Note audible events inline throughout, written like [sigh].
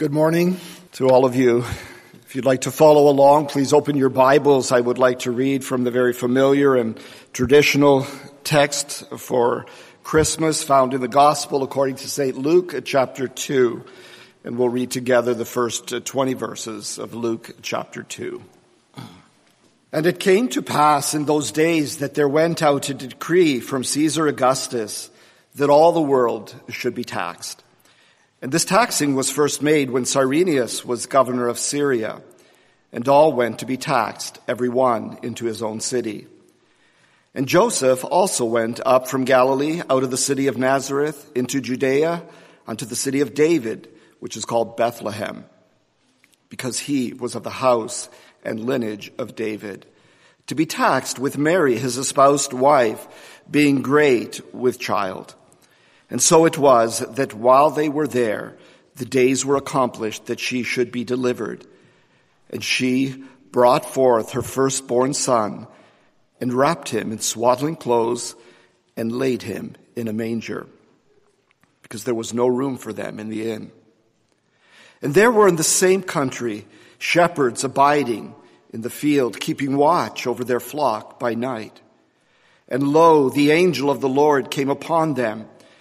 Good morning to all of you. If you'd like to follow along, please open your Bibles. I would like to read from the very familiar and traditional text for Christmas found in the Gospel according to St. Luke chapter 2. And we'll read together the first 20 verses of Luke chapter 2. And it came to pass in those days that there went out a decree from Caesar Augustus that all the world should be taxed. And this taxing was first made when Cyrenius was governor of Syria, and all went to be taxed, every one into his own city. And Joseph also went up from Galilee out of the city of Nazareth into Judea unto the city of David, which is called Bethlehem, because he was of the house and lineage of David, to be taxed with Mary, his espoused wife, being great with child. And so it was that while they were there, the days were accomplished that she should be delivered. And she brought forth her firstborn son and wrapped him in swaddling clothes and laid him in a manger because there was no room for them in the inn. And there were in the same country shepherds abiding in the field, keeping watch over their flock by night. And lo, the angel of the Lord came upon them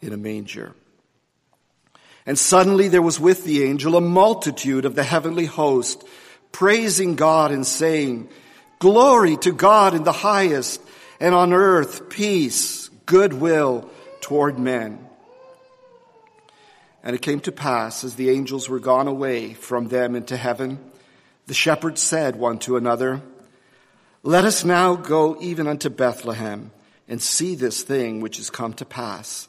in a manger. And suddenly there was with the angel a multitude of the heavenly host, praising God and saying, Glory to God in the highest, and on earth peace, goodwill toward men. And it came to pass, as the angels were gone away from them into heaven, the shepherds said one to another, Let us now go even unto Bethlehem, and see this thing which is come to pass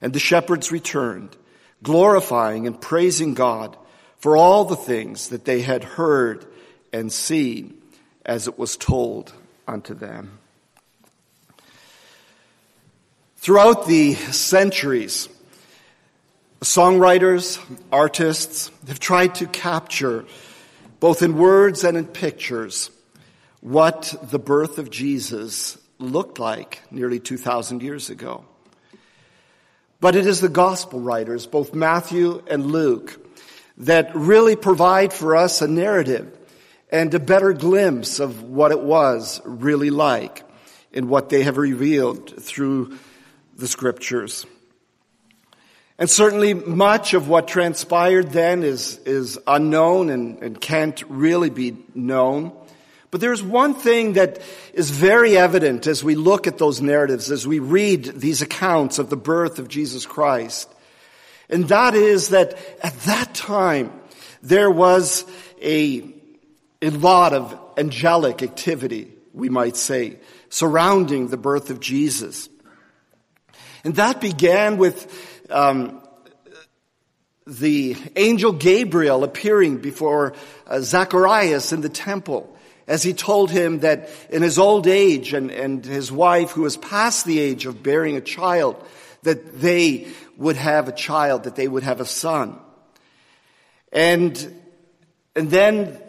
And the shepherds returned, glorifying and praising God for all the things that they had heard and seen as it was told unto them. Throughout the centuries, songwriters, artists have tried to capture, both in words and in pictures, what the birth of Jesus looked like nearly 2,000 years ago. But it is the gospel writers, both Matthew and Luke, that really provide for us a narrative and a better glimpse of what it was really like in what they have revealed through the scriptures. And certainly much of what transpired then is, is unknown and, and can't really be known. But there's one thing that is very evident as we look at those narratives, as we read these accounts of the birth of Jesus Christ. And that is that at that time, there was a, a lot of angelic activity, we might say, surrounding the birth of Jesus. And that began with um, the angel Gabriel appearing before uh, Zacharias in the temple as he told him that in his old age and, and his wife who was past the age of bearing a child, that they would have a child, that they would have a son. And, and then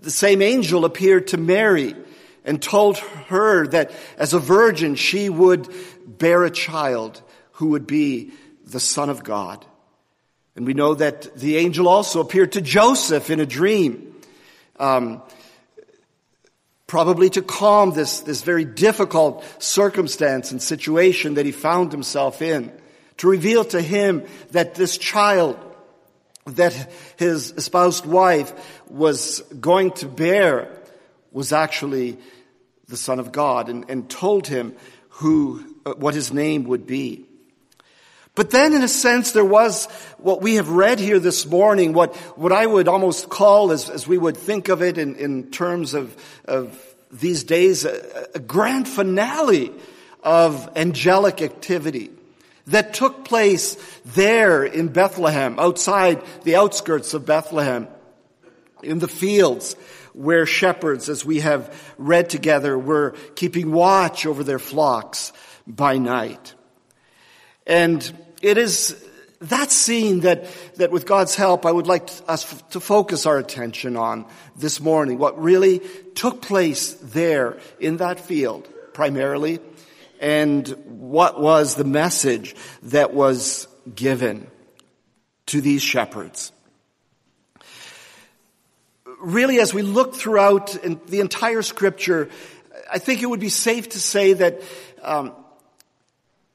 the same angel appeared to Mary and told her that as a virgin she would bear a child who would be the son of God. And we know that the angel also appeared to Joseph in a dream. Um, probably to calm this, this very difficult circumstance and situation that he found himself in, to reveal to him that this child that his espoused wife was going to bear was actually the Son of God and, and told him who, uh, what his name would be. But then in a sense there was what we have read here this morning, what, what I would almost call as, as we would think of it in, in terms of, of these days, a, a grand finale of angelic activity that took place there in Bethlehem, outside the outskirts of Bethlehem, in the fields where shepherds, as we have read together, were keeping watch over their flocks by night. And it is that scene that, that with God's help, I would like us to focus our attention on this morning. What really took place there in that field, primarily, and what was the message that was given to these shepherds. Really, as we look throughout the entire scripture, I think it would be safe to say that um,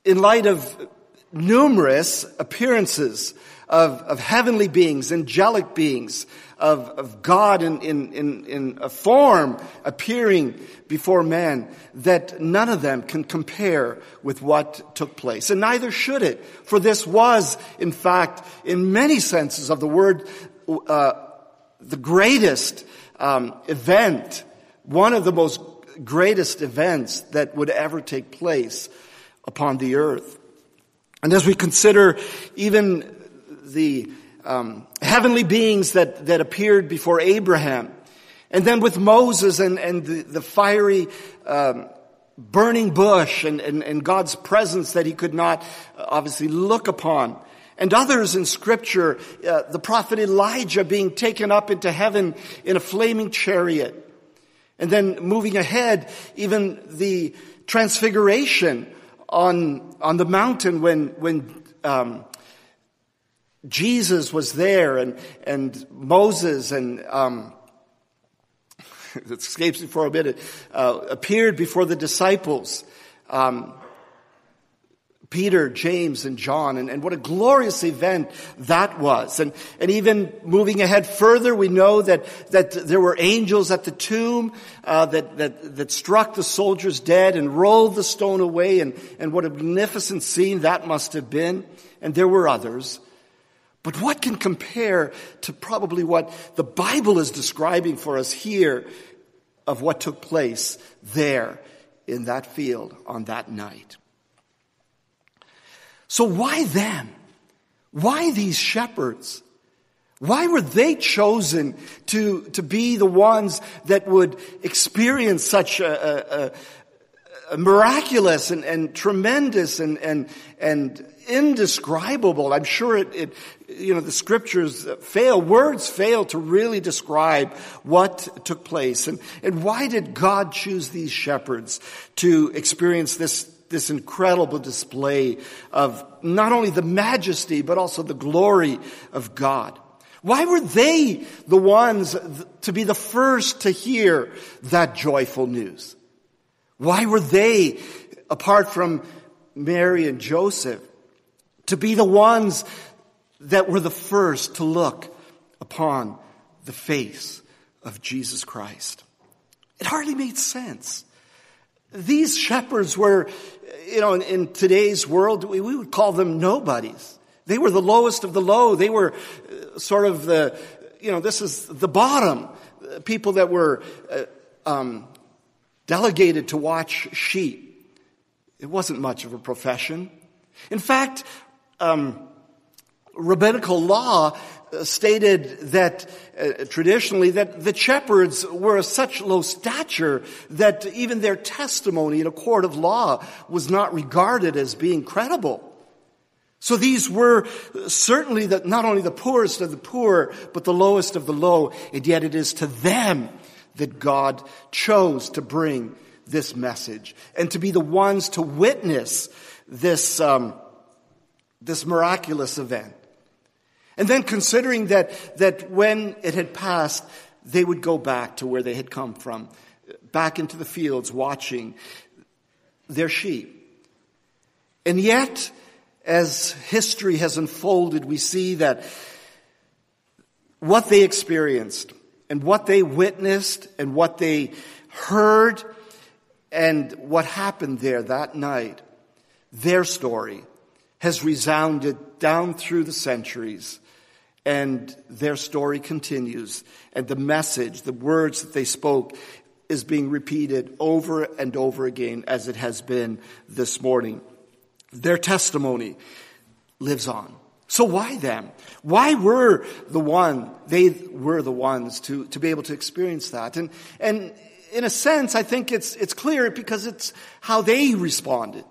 in light of numerous appearances of, of heavenly beings, angelic beings, of, of God in, in, in, in a form appearing before man, that none of them can compare with what took place. And neither should it, for this was, in fact, in many senses of the word, uh, the greatest um, event, one of the most greatest events that would ever take place upon the earth. And as we consider even the um, heavenly beings that, that appeared before Abraham, and then with Moses and, and the, the fiery um, burning bush and, and, and God's presence that he could not uh, obviously look upon, and others in scripture, uh, the prophet Elijah being taken up into heaven in a flaming chariot. And then moving ahead, even the transfiguration on, on the mountain when, when, um, Jesus was there and, and Moses and, um, [laughs] it escapes me for a minute, uh, appeared before the disciples. Um, Peter, James, and John, and, and what a glorious event that was. And, and even moving ahead further, we know that, that there were angels at the tomb uh, that, that, that struck the soldiers dead and rolled the stone away, and, and what a magnificent scene that must have been. And there were others. But what can compare to probably what the Bible is describing for us here of what took place there in that field on that night? So why them? Why these shepherds? Why were they chosen to, to be the ones that would experience such a, a, a miraculous and, and tremendous and, and, and indescribable? I'm sure it, it, you know, the scriptures fail, words fail to really describe what took place. And, and why did God choose these shepherds to experience this this incredible display of not only the majesty, but also the glory of God. Why were they the ones to be the first to hear that joyful news? Why were they, apart from Mary and Joseph, to be the ones that were the first to look upon the face of Jesus Christ? It hardly made sense. These shepherds were you know, in, today's world, we, we, would call them nobodies. They were the lowest of the low. They were uh, sort of the, you know, this is the bottom. People that were uh, um, delegated to watch sheep. It wasn't much of a profession. In fact, um, rabbinical law stated that uh, traditionally that the shepherds were of such low stature that even their testimony in a court of law was not regarded as being credible. So these were certainly the, not only the poorest of the poor, but the lowest of the low, and yet it is to them that God chose to bring this message and to be the ones to witness this um, this miraculous event. And then considering that, that when it had passed, they would go back to where they had come from, back into the fields watching their sheep. And yet, as history has unfolded, we see that what they experienced and what they witnessed and what they heard and what happened there that night, their story has resounded down through the centuries and their story continues and the message, the words that they spoke is being repeated over and over again as it has been this morning. Their testimony lives on. So why them? Why were the one, they were the ones to, to be able to experience that? And, and in a sense, I think it's, it's clear because it's how they responded.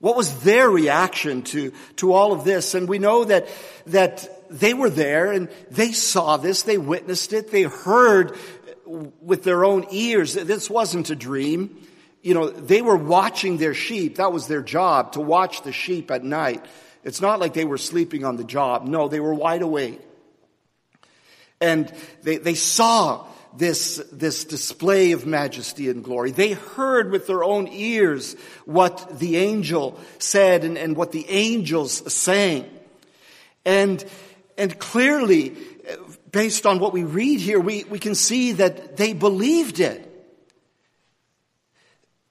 What was their reaction to, to all of this? And we know that, that they were there and they saw this, they witnessed it, they heard with their own ears. This wasn't a dream. You know, they were watching their sheep. That was their job, to watch the sheep at night. It's not like they were sleeping on the job. No, they were wide awake. And they, they saw this, this display of majesty and glory. They heard with their own ears what the angel said and, and what the angels sang. And, and clearly, based on what we read here, we, we can see that they believed it.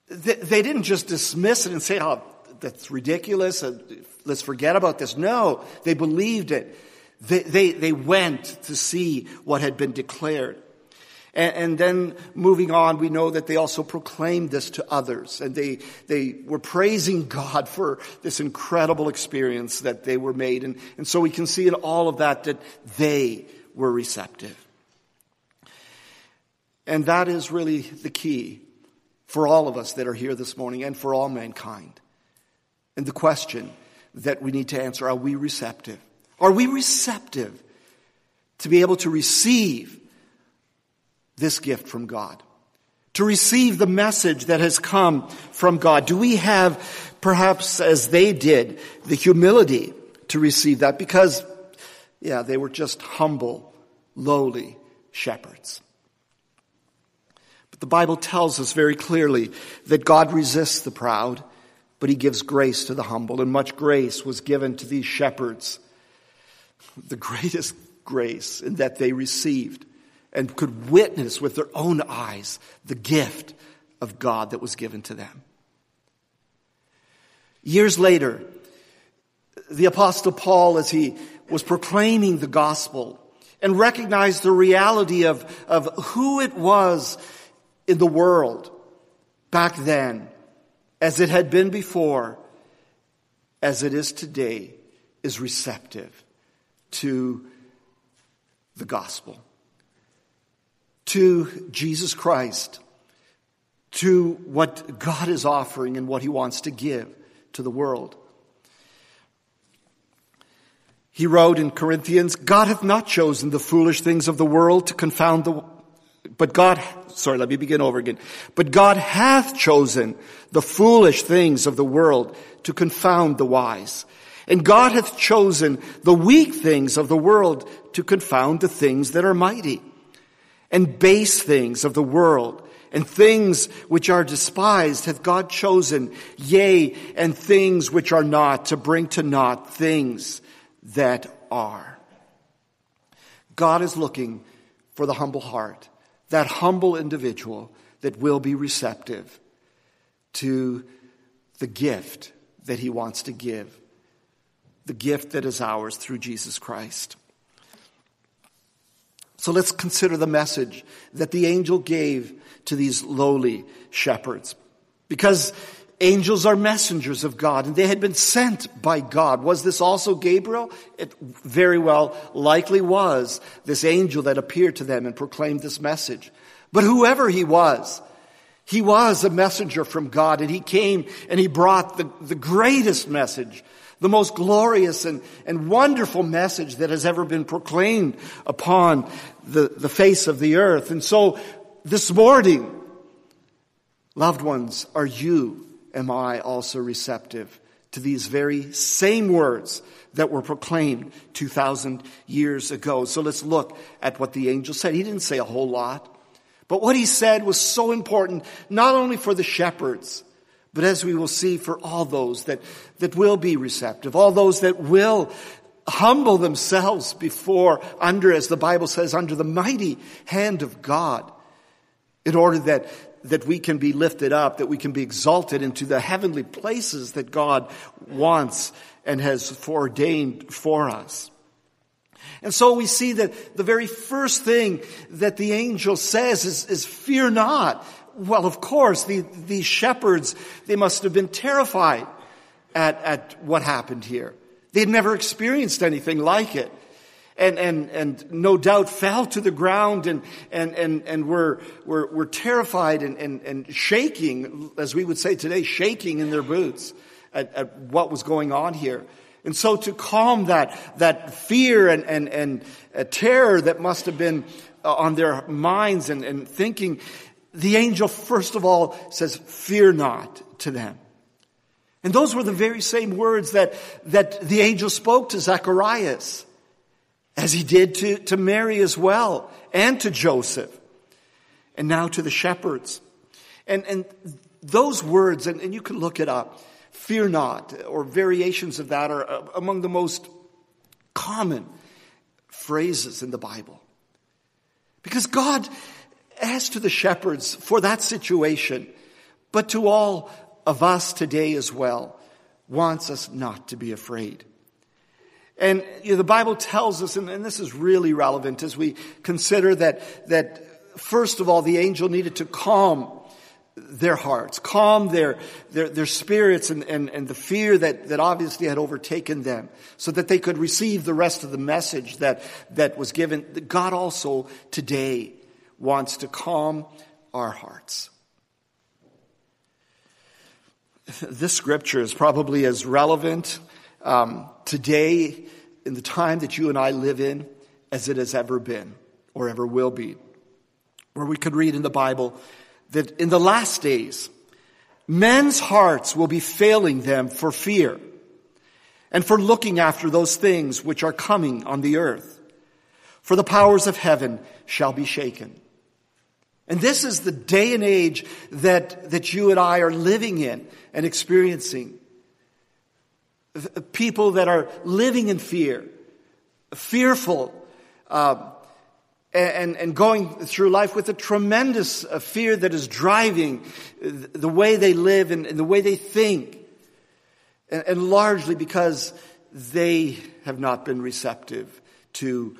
They, they didn't just dismiss it and say, oh, that's ridiculous. Uh, let's forget about this. No, they believed it. They, they, they went to see what had been declared. And, and, then moving on, we know that they also proclaimed this to others. And they, they were praising God for this incredible experience that they were made. And, and so we can see in all of that that they were receptive. And that is really the key for all of us that are here this morning and for all mankind. And the question that we need to answer, are we receptive? Are we receptive to be able to receive this gift from God? To receive the message that has come from God? Do we have, perhaps as they did, the humility to receive that? Because, yeah, they were just humble, lowly shepherds. But the Bible tells us very clearly that God resists the proud but he gives grace to the humble, and much grace was given to these shepherds. The greatest grace in that they received and could witness with their own eyes the gift of God that was given to them. Years later, the apostle Paul, as he was proclaiming the gospel and recognized the reality of, of who it was in the world back then, as it had been before, as it is today, is receptive to the gospel, to Jesus Christ, to what God is offering and what he wants to give to the world. He wrote in Corinthians, God hath not chosen the foolish things of the world to confound the but God, sorry, let me begin over again. But God hath chosen the foolish things of the world to confound the wise. And God hath chosen the weak things of the world to confound the things that are mighty. And base things of the world and things which are despised hath God chosen, yea, and things which are not to bring to naught things that are. God is looking for the humble heart that humble individual that will be receptive to the gift that he wants to give, the gift that is ours through Jesus Christ. So let's consider the message that the angel gave to these lowly shepherds. Because Angels are messengers of God and they had been sent by God. Was this also Gabriel? It very well likely was this angel that appeared to them and proclaimed this message. But whoever he was, he was a messenger from God and he came and he brought the, the greatest message, the most glorious and, and wonderful message that has ever been proclaimed upon the, the face of the earth. And so this morning, loved ones, are you am I also receptive to these very same words that were proclaimed 2,000 years ago. So let's look at what the angel said. He didn't say a whole lot, but what he said was so important, not only for the shepherds, but as we will see for all those that, that will be receptive, all those that will humble themselves before, under, as the Bible says, under the mighty hand of God in order that, that we can be lifted up, that we can be exalted into the heavenly places that God wants and has foreordained for us. And so we see that the very first thing that the angel says is, is fear not. Well, of course, the, these shepherds, they must have been terrified at, at what happened here. They had never experienced anything like it. And, and, and no doubt fell to the ground and, and, and, and were, were, were terrified and, and, and shaking, as we would say today, shaking in their boots at, at what was going on here. And so to calm that, that fear and, and, and uh, terror that must have been uh, on their minds and, and thinking, the angel first of all says, fear not to them. And those were the very same words that, that the angel spoke to Zacharias, as he did to, to Mary as well, and to Joseph, and now to the shepherds. And, and those words, and, and you can look it up, fear not, or variations of that are uh, among the most common phrases in the Bible. Because God, as to the shepherds for that situation, but to all of us today as well wants us not to be afraid. And you know, the Bible tells us, and, and this is really relevant as we consider that, that first of all, the angel needed to calm their hearts, calm their, their, their spirits and, and, and the fear that, that obviously had overtaken them so that they could receive the rest of the message that, that was given. God also today wants to calm our hearts. This scripture is probably as relevant um, today in the time that you and I live in as it has ever been or ever will be. Where we could read in the Bible that in the last days, men's hearts will be failing them for fear and for looking after those things which are coming on the earth. For the powers of heaven shall be shaken. And this is the day and age that, that you and I are living in and experiencing. People that are living in fear, fearful, uh, and, and going through life with a tremendous uh, fear that is driving the way they live and, and the way they think. And, and largely because they have not been receptive to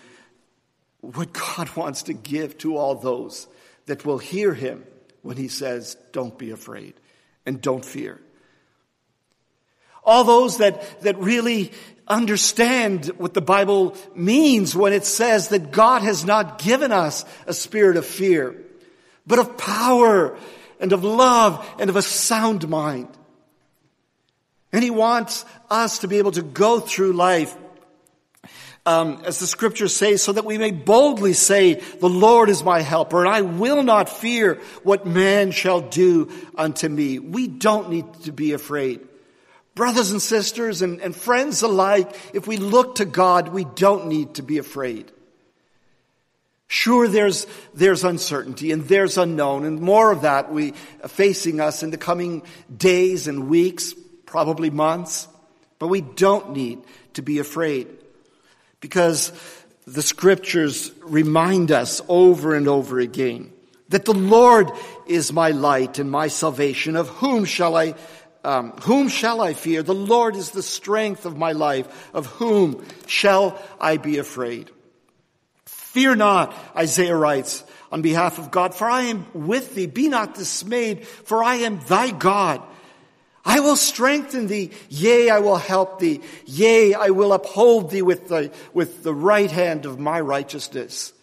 what God [laughs] wants to give to all those that will hear him when he says, Don't be afraid and don't fear. All those that, that really understand what the Bible means when it says that God has not given us a spirit of fear, but of power and of love and of a sound mind. And He wants us to be able to go through life um, as the scriptures say, so that we may boldly say, the Lord is my helper, and I will not fear what man shall do unto me. We don't need to be afraid. Brothers and sisters and, and friends alike, if we look to God, we don't need to be afraid. Sure, there's, there's uncertainty and there's unknown and more of that we facing us in the coming days and weeks, probably months, but we don't need to be afraid because the scriptures remind us over and over again that the Lord is my light and my salvation. Of whom shall I, um, whom shall I fear? The Lord is the strength of my life. Of whom shall I be afraid? Fear not, Isaiah writes on behalf of God, for I am with thee. Be not dismayed, for I am thy God. I will strengthen thee. Yea, I will help thee. Yea, I will uphold thee with the, with the right hand of my righteousness.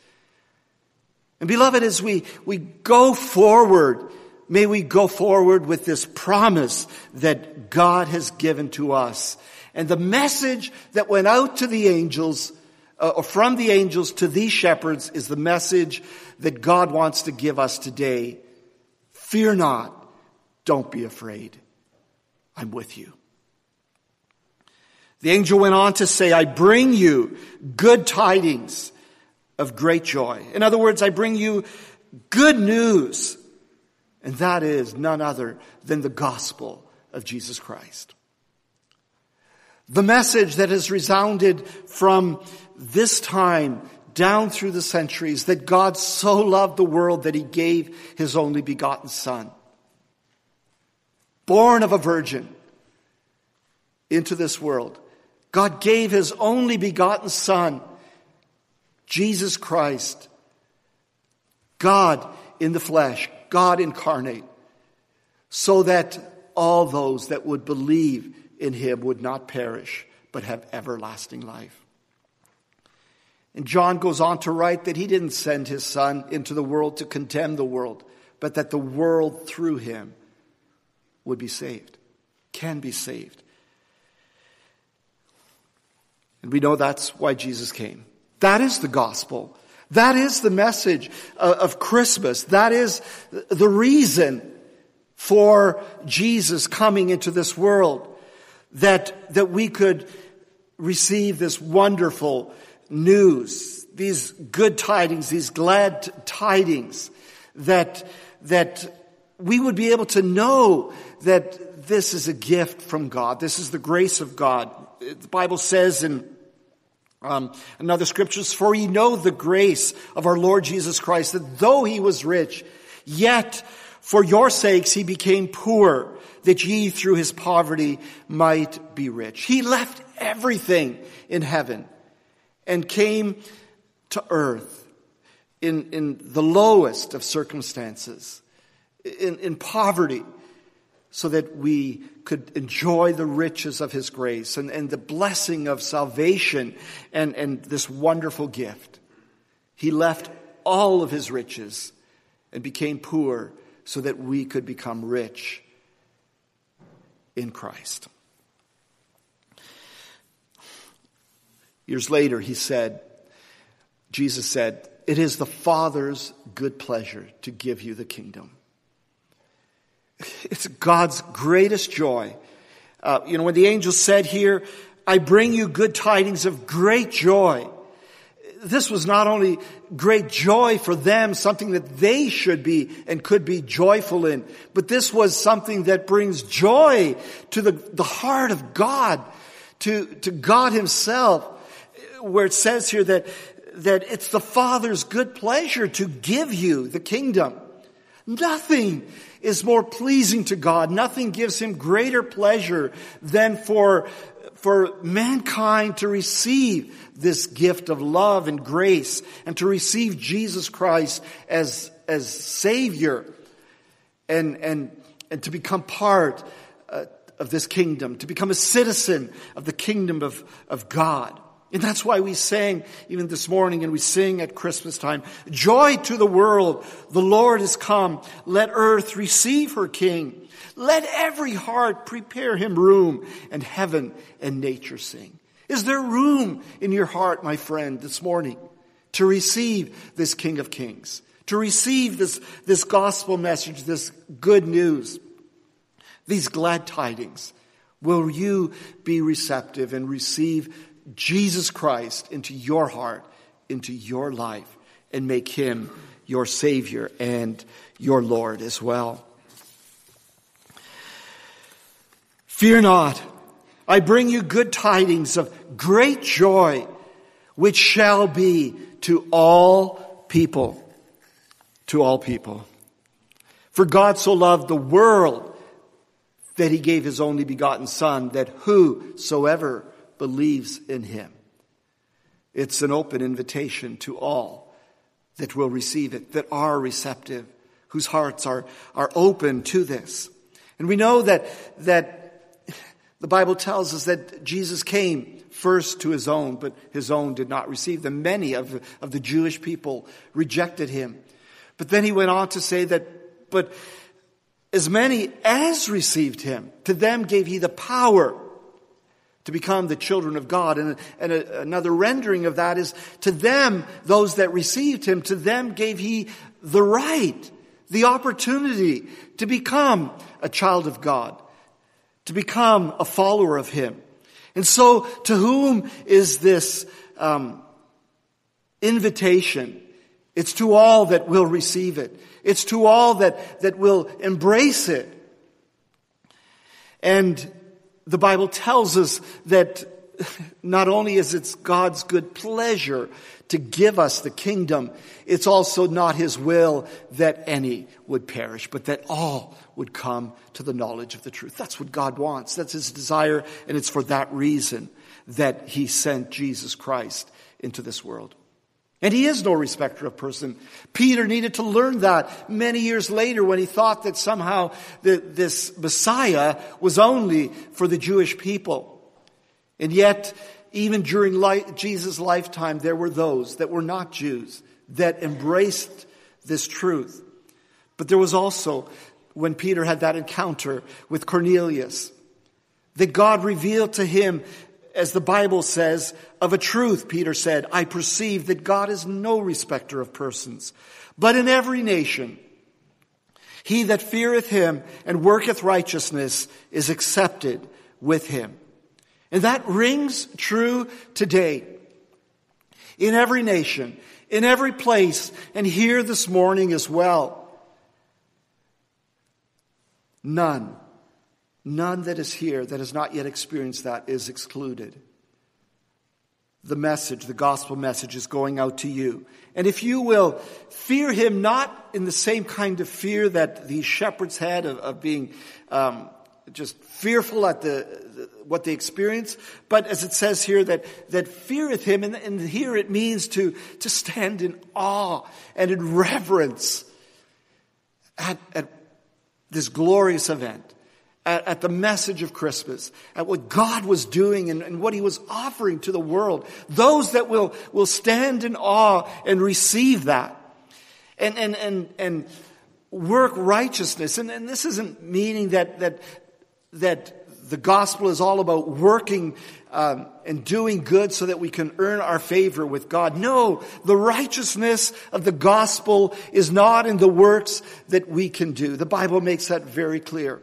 And beloved, as we, we go forward, may we go forward with this promise that God has given to us. And the message that went out to the angels, uh, or from the angels to these shepherds is the message that God wants to give us today. Fear not. Don't be afraid. I'm with you. The angel went on to say, I bring you good tidings of great joy. In other words, I bring you good news. And that is none other than the gospel of Jesus Christ. The message that has resounded from this time down through the centuries that God so loved the world that he gave his only begotten son. Born of a virgin into this world. God gave his only begotten son, Jesus Christ. God in the flesh, God incarnate, so that all those that would believe in him would not perish, but have everlasting life. And John goes on to write that he didn't send his son into the world to condemn the world, but that the world through him would be saved, can be saved. And we know that's why Jesus came. That is the gospel. That is the message uh, of Christmas. That is the reason for Jesus coming into this world. That, that we could receive this wonderful news, these good tidings, these glad tidings, that, that we would be able to know that this is a gift from God. This is the grace of God. The Bible says in um, another scriptures, for ye know the grace of our Lord Jesus Christ, that though he was rich, yet for your sakes he became poor, that ye through his poverty might be rich. He left everything in heaven and came to earth in, in the lowest of circumstances, in, in poverty, so that we could enjoy the riches of his grace and, and the blessing of salvation and, and this wonderful gift. He left all of his riches and became poor so that we could become rich in Christ. Years later, he said, Jesus said, It is the Father's good pleasure to give you the kingdom. It's God's greatest joy. Uh, you know, when the angel said here, I bring you good tidings of great joy. This was not only great joy for them, something that they should be and could be joyful in, but this was something that brings joy to the, the heart of God, to, to God himself where it says here that, that it's the Father's good pleasure to give you the kingdom. Nothing is more pleasing to God. Nothing gives him greater pleasure than for, for mankind to receive this gift of love and grace and to receive Jesus Christ as, as Savior and, and, and to become part uh, of this kingdom, to become a citizen of the kingdom of, of God. And that's why we sang even this morning and we sing at Christmas time, joy to the world. The Lord is come. Let earth receive her king. Let every heart prepare him room and heaven and nature sing. Is there room in your heart, my friend, this morning to receive this King of Kings, to receive this, this gospel message, this good news, these glad tidings? Will you be receptive and receive Jesus Christ into your heart, into your life, and make him your Savior and your Lord as well. Fear not. I bring you good tidings of great joy, which shall be to all people. To all people. For God so loved the world that he gave his only begotten son that whosoever believes in him. It's an open invitation to all that will receive it, that are receptive, whose hearts are, are open to this. And we know that, that the Bible tells us that Jesus came first to his own, but his own did not receive them. Many of, of the Jewish people rejected him. But then he went on to say that, but as many as received him, to them gave he the power to become the children of God. And, and a, another rendering of that is to them, those that received him, to them gave he the right, the opportunity to become a child of God, to become a follower of him. And so to whom is this um, invitation? It's to all that will receive it. It's to all that, that will embrace it. And the Bible tells us that not only is it God's good pleasure to give us the kingdom, it's also not his will that any would perish, but that all would come to the knowledge of the truth. That's what God wants. That's his desire, and it's for that reason that he sent Jesus Christ into this world. And he is no respecter of person. Peter needed to learn that many years later when he thought that somehow the, this Messiah was only for the Jewish people. And yet, even during Jesus' lifetime, there were those that were not Jews that embraced this truth. But there was also, when Peter had that encounter with Cornelius, that God revealed to him, as the Bible says, of a truth, Peter said, I perceive that God is no respecter of persons, but in every nation, he that feareth him and worketh righteousness is accepted with him. And that rings true today in every nation, in every place, and here this morning as well. None, none that is here that has not yet experienced that is excluded. The message, the gospel message is going out to you. And if you will fear him not in the same kind of fear that these shepherds had of, of being um, just fearful at the, the, what they experience, but as it says here that that feareth him, and, and here it means to to stand in awe and in reverence at, at this glorious event. At, at, the message of Christmas, at what God was doing and, and what He was offering to the world. Those that will, will stand in awe and receive that. And, and, and, and work righteousness. And, and this isn't meaning that, that, that the gospel is all about working um, and doing good so that we can earn our favor with God. No, the righteousness of the gospel is not in the works that we can do. The Bible makes that very clear.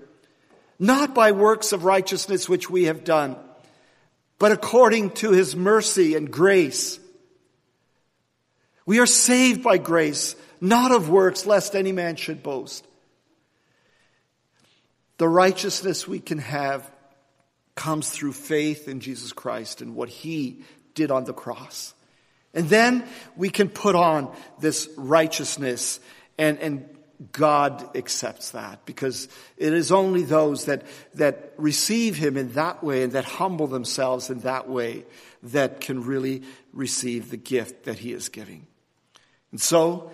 Not by works of righteousness which we have done, but according to his mercy and grace. We are saved by grace, not of works, lest any man should boast. The righteousness we can have comes through faith in Jesus Christ and what he did on the cross. And then we can put on this righteousness and, and God accepts that because it is only those that, that receive Him in that way and that humble themselves in that way that can really receive the gift that He is giving. And so,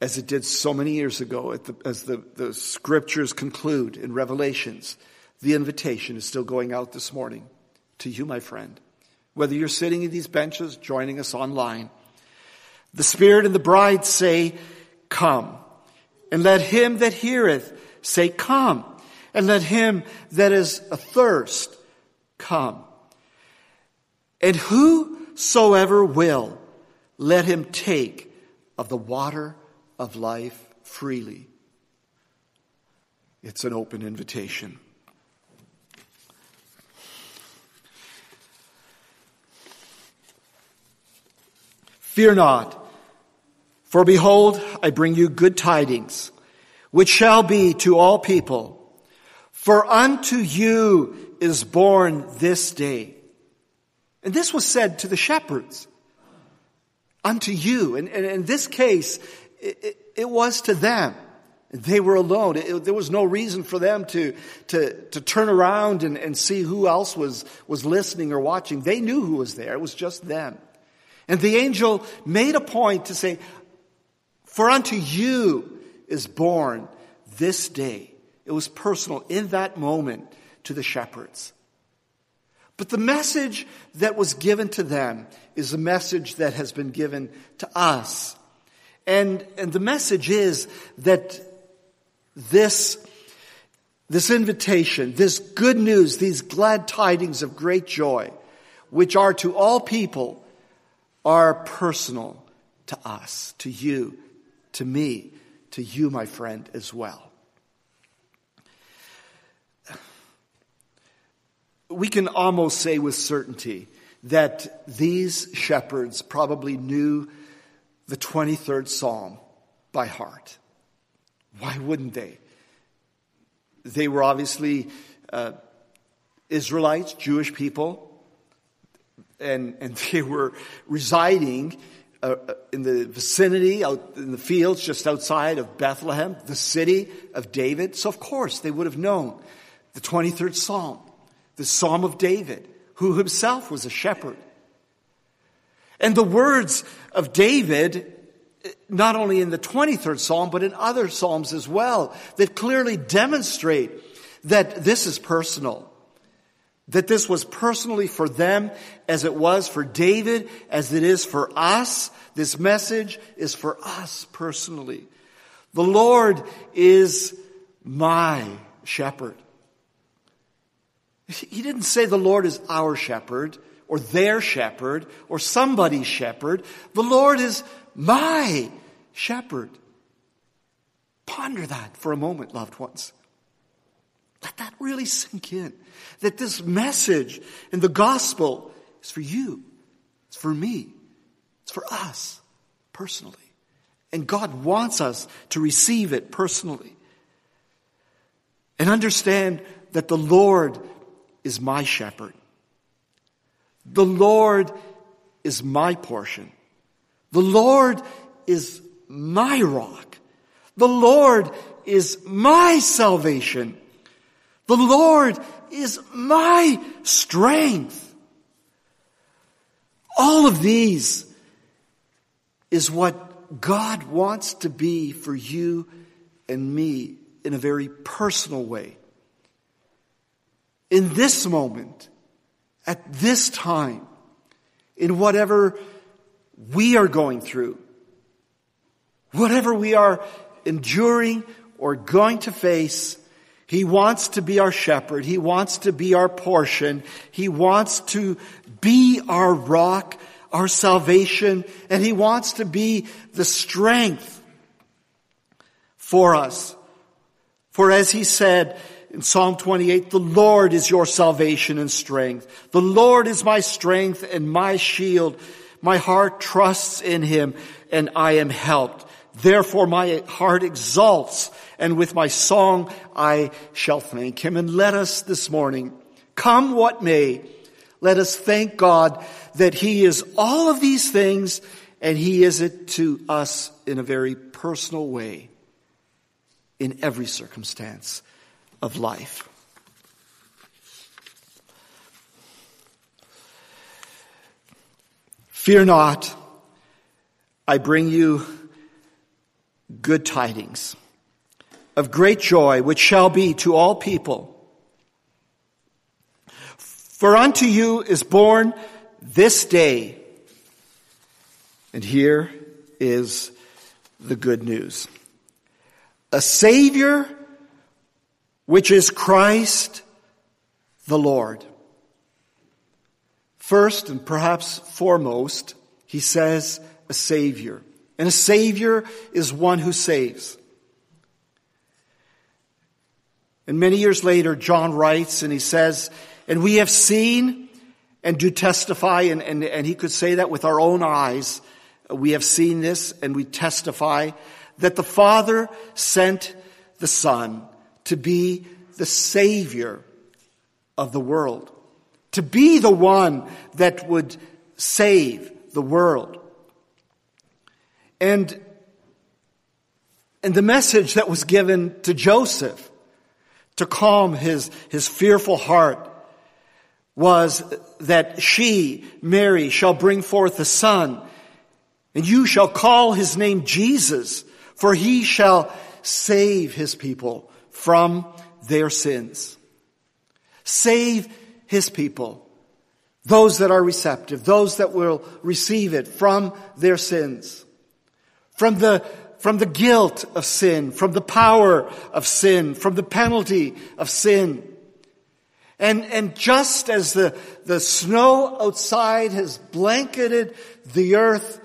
as it did so many years ago, the, as the, the scriptures conclude in Revelations, the invitation is still going out this morning to you, my friend. Whether you're sitting in these benches, joining us online, the Spirit and the bride say, Come. And let him that heareth say, Come. And let him that is athirst come. And whosoever will, let him take of the water of life freely. It's an open invitation. Fear not, for behold, I bring you good tidings, which shall be to all people. For unto you is born this day. And this was said to the shepherds. Unto you. And, and in this case, it, it, was to them. They were alone. It, there was no reason for them to, to, to turn around and, and see who else was, was listening or watching. They knew who was there. It was just them. And the angel made a point to say, For unto you is born this day. It was personal in that moment to the shepherds. But the message that was given to them is a message that has been given to us and, and the message is that this, this invitation, this good news, these glad tidings of great joy, which are to all people, are personal to us, to you, to me, to you, my friend, as well. We can almost say with certainty that these shepherds probably knew the 23rd Psalm by heart. Why wouldn't they? They were obviously uh, Israelites, Jewish people, and, and [laughs] they were residing uh, uh, in the vicinity, out in the fields just outside of Bethlehem, the city of David. So, of course, they would have known the 23rd Psalm, the Psalm of David, who himself was a shepherd. And the words of David, not only in the 23rd Psalm, but in other Psalms as well, that clearly demonstrate that this is personal that this was personally for them as it was for David, as it is for us. This message is for us personally. The Lord is my shepherd. He didn't say the Lord is our shepherd or their shepherd or somebody's shepherd. The Lord is my shepherd. Ponder that for a moment, loved ones. Let that really sink in. That this message in the gospel is for you. It's for me. It's for us personally. And God wants us to receive it personally. And understand that the Lord is my shepherd. The Lord is my portion. The Lord is my rock. The Lord is my salvation. The Lord is my strength. All of these is what God wants to be for you and me in a very personal way. In this moment, at this time, in whatever we are going through, whatever we are enduring or going to face, he wants to be our shepherd. He wants to be our portion. He wants to be our rock, our salvation, and He wants to be the strength for us. For as He said in Psalm 28, the Lord is your salvation and strength. The Lord is my strength and my shield. My heart trusts in Him and I am helped. Therefore my heart exalts and with my song I shall thank him. And let us this morning, come what may, let us thank God that he is all of these things and he is it to us in a very personal way in every circumstance of life. Fear not, I bring you good tidings of great joy, which shall be to all people. For unto you is born this day, and here is the good news. A Savior, which is Christ the Lord. First and perhaps foremost, he says a Savior. And a Savior is one who saves. And many years later, John writes and he says, and we have seen and do testify, and, and, and he could say that with our own eyes. We have seen this and we testify that the Father sent the Son to be the Savior of the world, to be the one that would save the world. And, and the message that was given to Joseph to calm his, his fearful heart was that she, Mary, shall bring forth a son, and you shall call his name Jesus, for he shall save his people from their sins. Save his people, those that are receptive, those that will receive it from their sins from the, from the guilt of sin, from the power of sin, from the penalty of sin. And, and just as the, the snow outside has blanketed the earth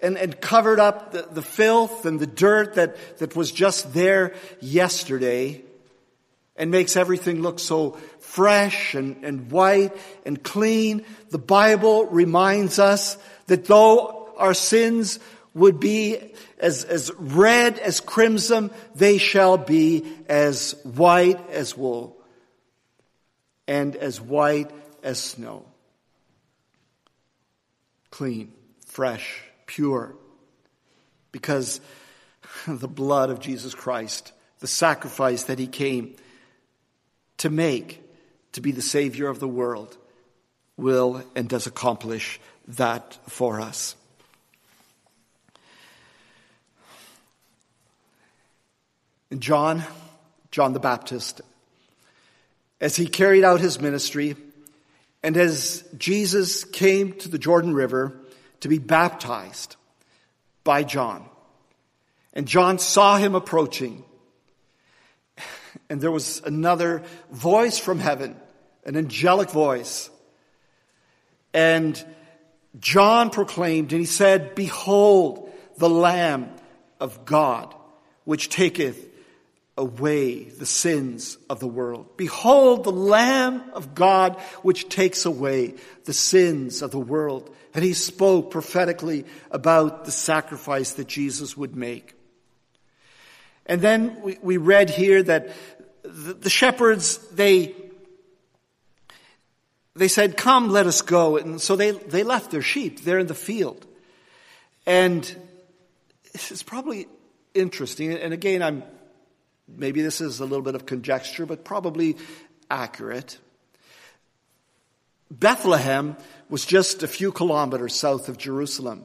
and, and covered up the, the filth and the dirt that, that was just there yesterday and makes everything look so fresh and, and white and clean, the Bible reminds us that though our sins would be as, as red as crimson, they shall be as white as wool. and as white as snow. Clean, fresh, pure. Because [laughs] the blood of Jesus Christ, the sacrifice that he came to make to be the Savior of the world, will and does accomplish that for us. John, John the Baptist, as he carried out his ministry, and as Jesus came to the Jordan River to be baptized by John, and John saw him approaching, and there was another voice from heaven, an angelic voice. And John proclaimed, and he said, Behold, the Lamb of God, which taketh away the sins of the world. Behold the Lamb of God which takes away the sins of the world. And he spoke prophetically about the sacrifice that Jesus would make. And then we, we read here that the, the shepherds, they, they said, come, let us go. And so they, they left their sheep there in the field. And it's probably interesting. And again, I'm Maybe this is a little bit of conjecture, but probably accurate. Bethlehem was just a few kilometers south of Jerusalem.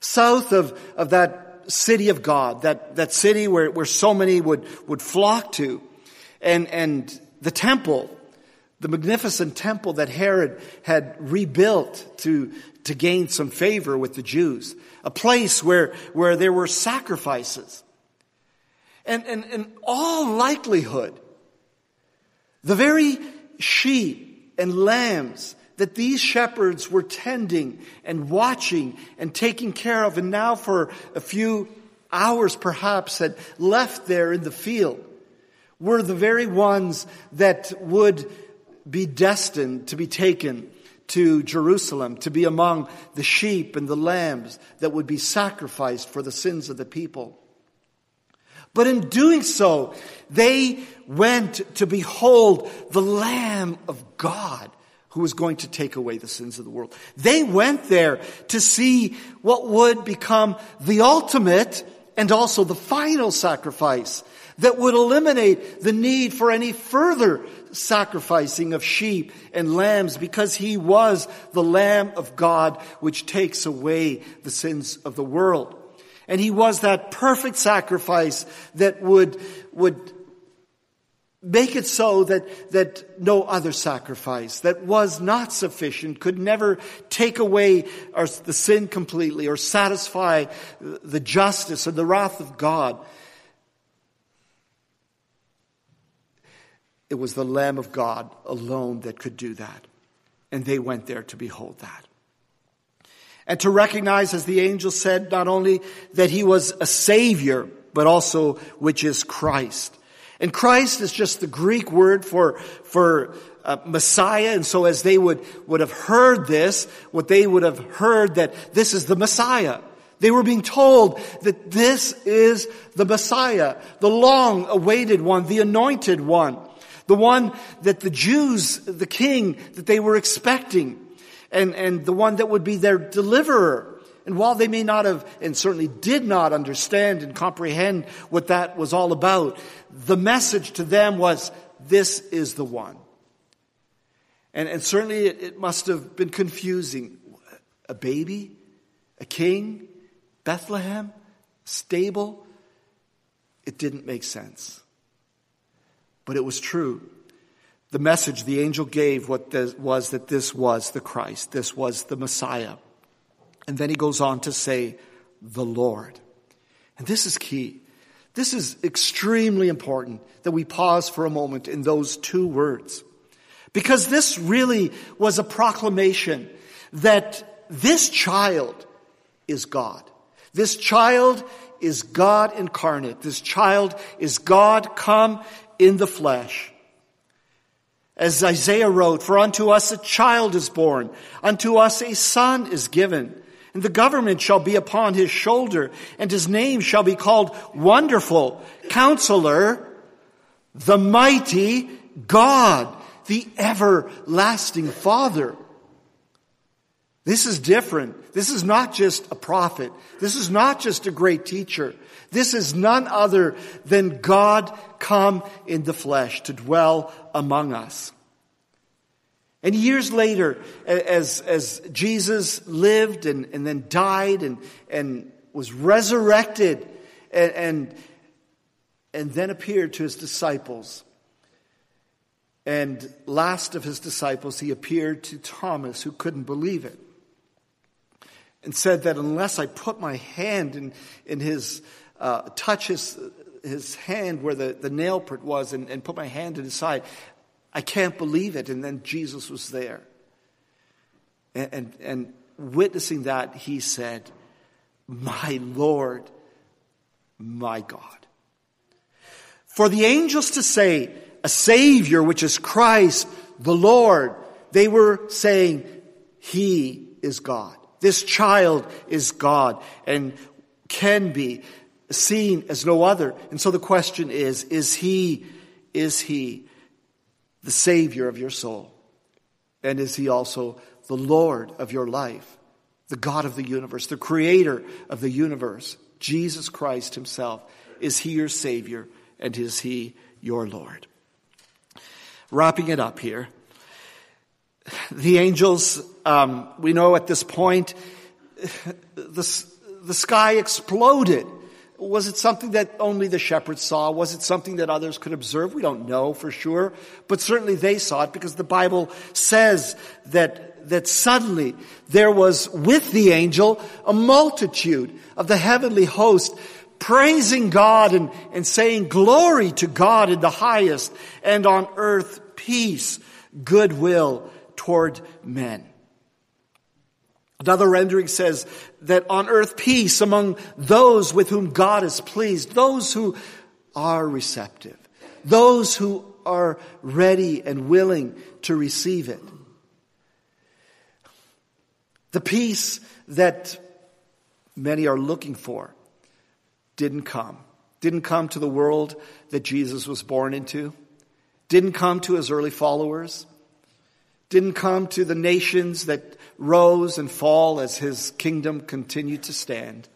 South of, of that city of God, that, that city where, where so many would, would flock to. And, and the temple, the magnificent temple that Herod had rebuilt to, to gain some favor with the Jews. A place where, where there were sacrifices. And, and in all likelihood, the very sheep and lambs that these shepherds were tending and watching and taking care of, and now for a few hours perhaps had left there in the field, were the very ones that would be destined to be taken to Jerusalem, to be among the sheep and the lambs that would be sacrificed for the sins of the people. But in doing so, they went to behold the Lamb of God who was going to take away the sins of the world. They went there to see what would become the ultimate and also the final sacrifice that would eliminate the need for any further sacrificing of sheep and lambs because he was the Lamb of God which takes away the sins of the world. And he was that perfect sacrifice that would, would make it so that, that no other sacrifice that was not sufficient could never take away our, the sin completely or satisfy the justice and the wrath of God. It was the Lamb of God alone that could do that. And they went there to behold that and to recognize, as the angel said, not only that he was a savior, but also which is Christ. And Christ is just the Greek word for, for uh, Messiah. And so as they would, would have heard this, what they would have heard that this is the Messiah. They were being told that this is the Messiah, the long awaited one, the anointed one, the one that the Jews, the king that they were expecting and, and the one that would be their deliverer. And while they may not have, and certainly did not understand and comprehend what that was all about, the message to them was, this is the one. And, and certainly it, it must have been confusing. A baby? A king? Bethlehem? Stable? It didn't make sense. But it was true the message the angel gave what was that this was the Christ, this was the Messiah. And then he goes on to say, the Lord. And this is key. This is extremely important that we pause for a moment in those two words. Because this really was a proclamation that this child is God. This child is God incarnate. This child is God come in the flesh. As Isaiah wrote, for unto us a child is born, unto us a son is given, and the government shall be upon his shoulder, and his name shall be called Wonderful, Counselor, the Mighty God, the everlasting Father. This is different. This is not just a prophet. This is not just a great teacher. This is none other than God come in the flesh to dwell among us. And years later, as, as Jesus lived and, and then died and, and was resurrected and, and, and then appeared to his disciples, and last of his disciples, he appeared to Thomas, who couldn't believe it and said that unless I put my hand in, in his, uh, touch his, his hand where the, the nail print was and, and put my hand in his side, I can't believe it. And then Jesus was there. And, and, and witnessing that, he said, My Lord, my God. For the angels to say, a Savior, which is Christ, the Lord, they were saying, He is God. This child is God and can be seen as no other. And so the question is, is he, is he the savior of your soul? And is he also the Lord of your life? The God of the universe, the creator of the universe, Jesus Christ himself. Is he your savior and is he your Lord? Wrapping it up here. The angels, um, we know at this point, the, the sky exploded. Was it something that only the shepherds saw? Was it something that others could observe? We don't know for sure, but certainly they saw it because the Bible says that, that suddenly there was with the angel a multitude of the heavenly host praising God and, and saying glory to God in the highest and on earth peace, goodwill toward men. Another rendering says that on earth peace among those with whom God is pleased, those who are receptive, those who are ready and willing to receive it. The peace that many are looking for didn't come. Didn't come to the world that Jesus was born into. Didn't come to his early followers didn't come to the nations that rose and fall as his kingdom continued to stand.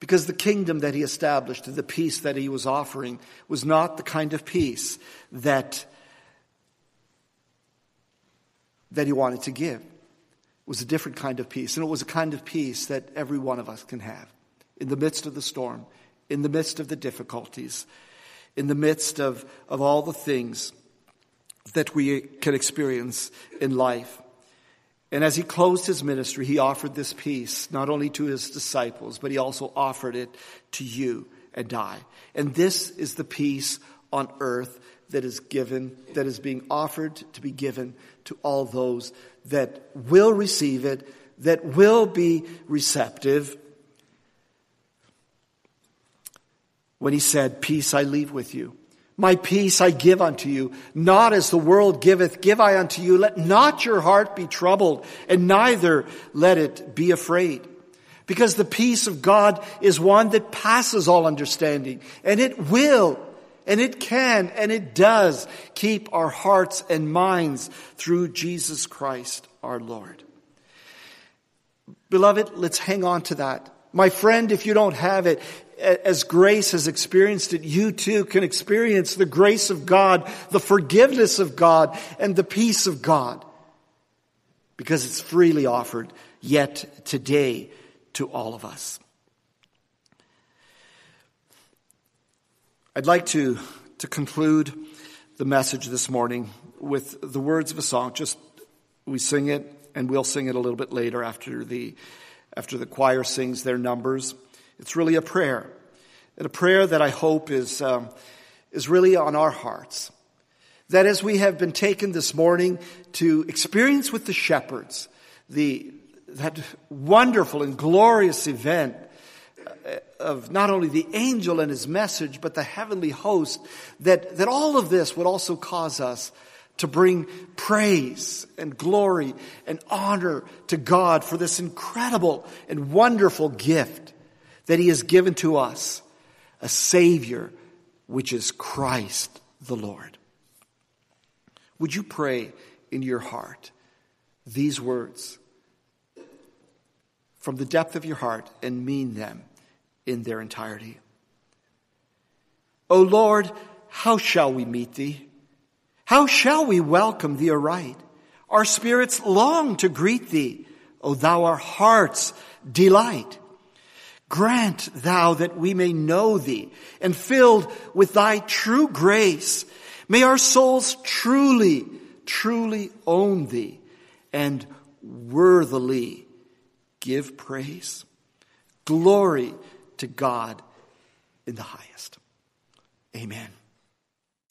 Because the kingdom that he established and the peace that he was offering was not the kind of peace that, that he wanted to give. It was a different kind of peace. And it was a kind of peace that every one of us can have in the midst of the storm, in the midst of the difficulties, in the midst of, of all the things that we can experience in life. And as he closed his ministry, he offered this peace not only to his disciples, but he also offered it to you and I. And this is the peace on earth that is given, that is being offered to be given to all those that will receive it, that will be receptive. When he said, Peace I leave with you. My peace I give unto you, not as the world giveth, give I unto you. Let not your heart be troubled, and neither let it be afraid. Because the peace of God is one that passes all understanding, and it will, and it can, and it does keep our hearts and minds through Jesus Christ our Lord. Beloved, let's hang on to that. My friend, if you don't have it, as grace has experienced it, you too can experience the grace of God, the forgiveness of God, and the peace of God. Because it's freely offered yet today to all of us. I'd like to, to conclude the message this morning with the words of a song. Just we sing it and we'll sing it a little bit later after the, after the choir sings their numbers. It's really a prayer. And a prayer that I hope is, um, is really on our hearts. That as we have been taken this morning to experience with the shepherds, the, that wonderful and glorious event uh, of not only the angel and his message, but the heavenly host, that, that all of this would also cause us to bring praise and glory and honor to God for this incredible and wonderful gift that he has given to us, a savior, which is Christ the Lord. Would you pray in your heart these words from the depth of your heart and mean them in their entirety? O Lord, how shall we meet thee? How shall we welcome thee aright? Our spirits long to greet thee, O thou our heart's delight. Grant thou that we may know thee and filled with thy true grace, may our souls truly, truly own thee and worthily give praise. Glory to God in the highest. Amen.